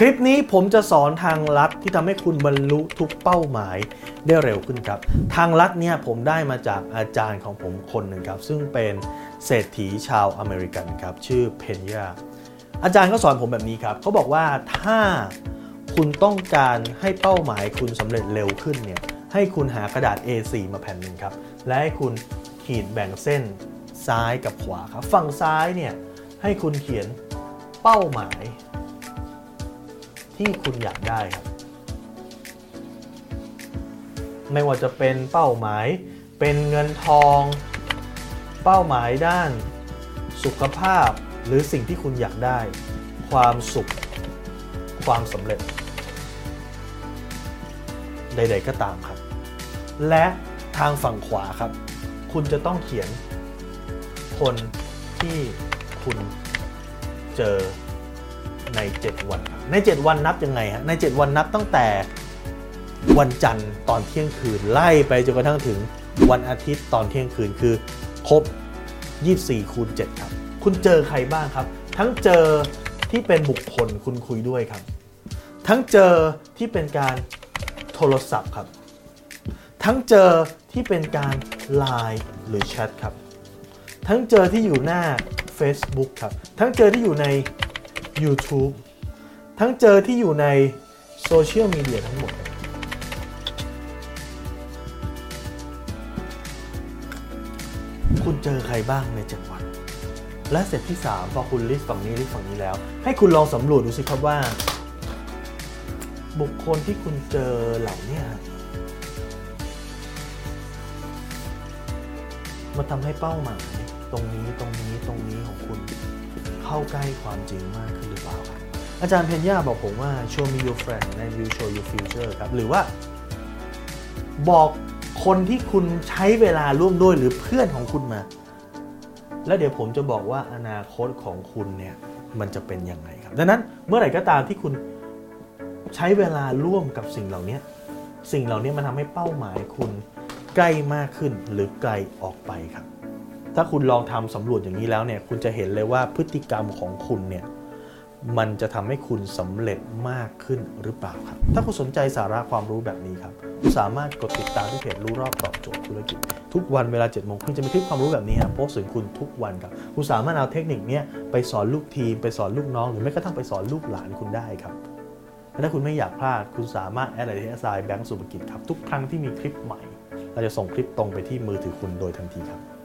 คลิปนี้ผมจะสอนทางลัดที่ทำให้คุณบรรลุทุกเป้าหมายได้เร็วขึ้นครับ ทางลัดเนี่ยผมได้มาจากอาจารย์ของผมคนหนึ่งครับ ซึ่งเป็นเศรษฐีชาวอเมริกันครับ ชื่อเพนยาอาจารย์เขาสอนผมแบบนี้ครับเขาบอกว่าถ้าคุณต้องการให้เป้าหมายคุณสำเร็จเร็วขึ้นเนี่ยให้คุณหากระดาษ A4 มาแผ่นหนึ่งครับ และให้คุณขีดแบ่งเส้นซ้ายกับขวาครับ ฝั่งซ้ายเนี่ยให้คุณเขียนเป้าหมาย ที่คุณอยากได้ครับ ไม่ว่าจะเป็นเป้าหมายเป็นเงินทอง เป้าหมายด้าน สุขภาพหรือสิ่งที่คุณอยากได้ ความสุข ความสำเร็จ ใด ๆ ก็ตามครับ และทางฝั่งขวาครับ คุณจะต้องเขียนคนที่คุณเจอ ใน 7 วัน ใน 7 วันนับยังไงฮะใน 7 วันนับตั้งแต่วันจันทร์ตอนเที่ยงคืนไล่ไปจนกระทั่งถึงวันอาทิตย์ตอนเที่ยงคืนคือครบ 24 คูณ 7 ครับ คุณเจอใครบ้างครับ ทั้งเจอที่เป็นบุคคลคุณคุยด้วยครับ ทั้งเจอที่เป็นการโทรศัพท์ครับ ทั้งเจอที่เป็นการไลน์หรือแชทครับ ทั้งเจอที่อยู่หน้า Facebook ครับ ทั้งเจอที่อยู่ใน YouTube ทั้งเจอที่อยู่ในโซเชียลมีเดียทั้งหมด คุณเจอใครบ้างใน7วัน และเสร็จที่ 3 พอคุณ list ฝั่งนี้ list ฝั่งนี้แล้ว ให้คุณลองสำรวจดูสิครับว่า บุคคลที่คุณเจอเหล่านี้มาทำให้เป้าหมาย เข้าใกล้ความจริงมากขึ้นหรือเปล่าครับอาจารย์เพนยาบอกผมว่า show me your friend and will show you future ครับ หรือว่า บอกคนที่คุณใช้เวลาร่วมด้วยหรือเพื่อนของคุณมา แล้วเดี๋ยวผมจะบอกว่าอนาคตของคุณเนี่ยมันจะเป็นยังไงครับ ดังนั้นเมื่อไหร่ก็ตามที่คุณใช้เวลาร่วมกับสิ่งเหล่านี้สิ่งเหล่านี้มันทำให้เป้าหมายคุณใกล้มากขึ้นหรือไกลออกไปครับ ถ้าคุณลองทำสำรวจอย่างนี้แล้วเนี่ยคุณจะเห็นเลยว่าพฤติกรรมของคุณเนี่ยมันจะทำให้คุณสำเร็จมากขึ้นหรือเปล่าครับ ถ้าคุณสนใจสาระความรู้แบบนี้ครับคุณสามารถกดติดตามที่เพจรู้รอบตอบโจทย์ธุรกิจ ทุกวันเวลาเจ็ดโมงครึ่งจะมีคลิปความรู้แบบนี้ครับโพสต์ถึงคุณทุกวันครับ คุณสามารถเอาเทคนิคนี้ไปสอนลูกทีม ไปสอนลูกน้อง หรือแม้กระทั่งไปสอนลูกหลานคุณได้ครับและถ้าคุณไม่อยากพลาด คุณสามารถ add ไลน์ที่ at sign แบงก์สุภกิจครับทุกครั้งที่มีคลิปใหม่ เราจะส่งคลิปตรงไปที่มือถือคุณโดยทันทีครับ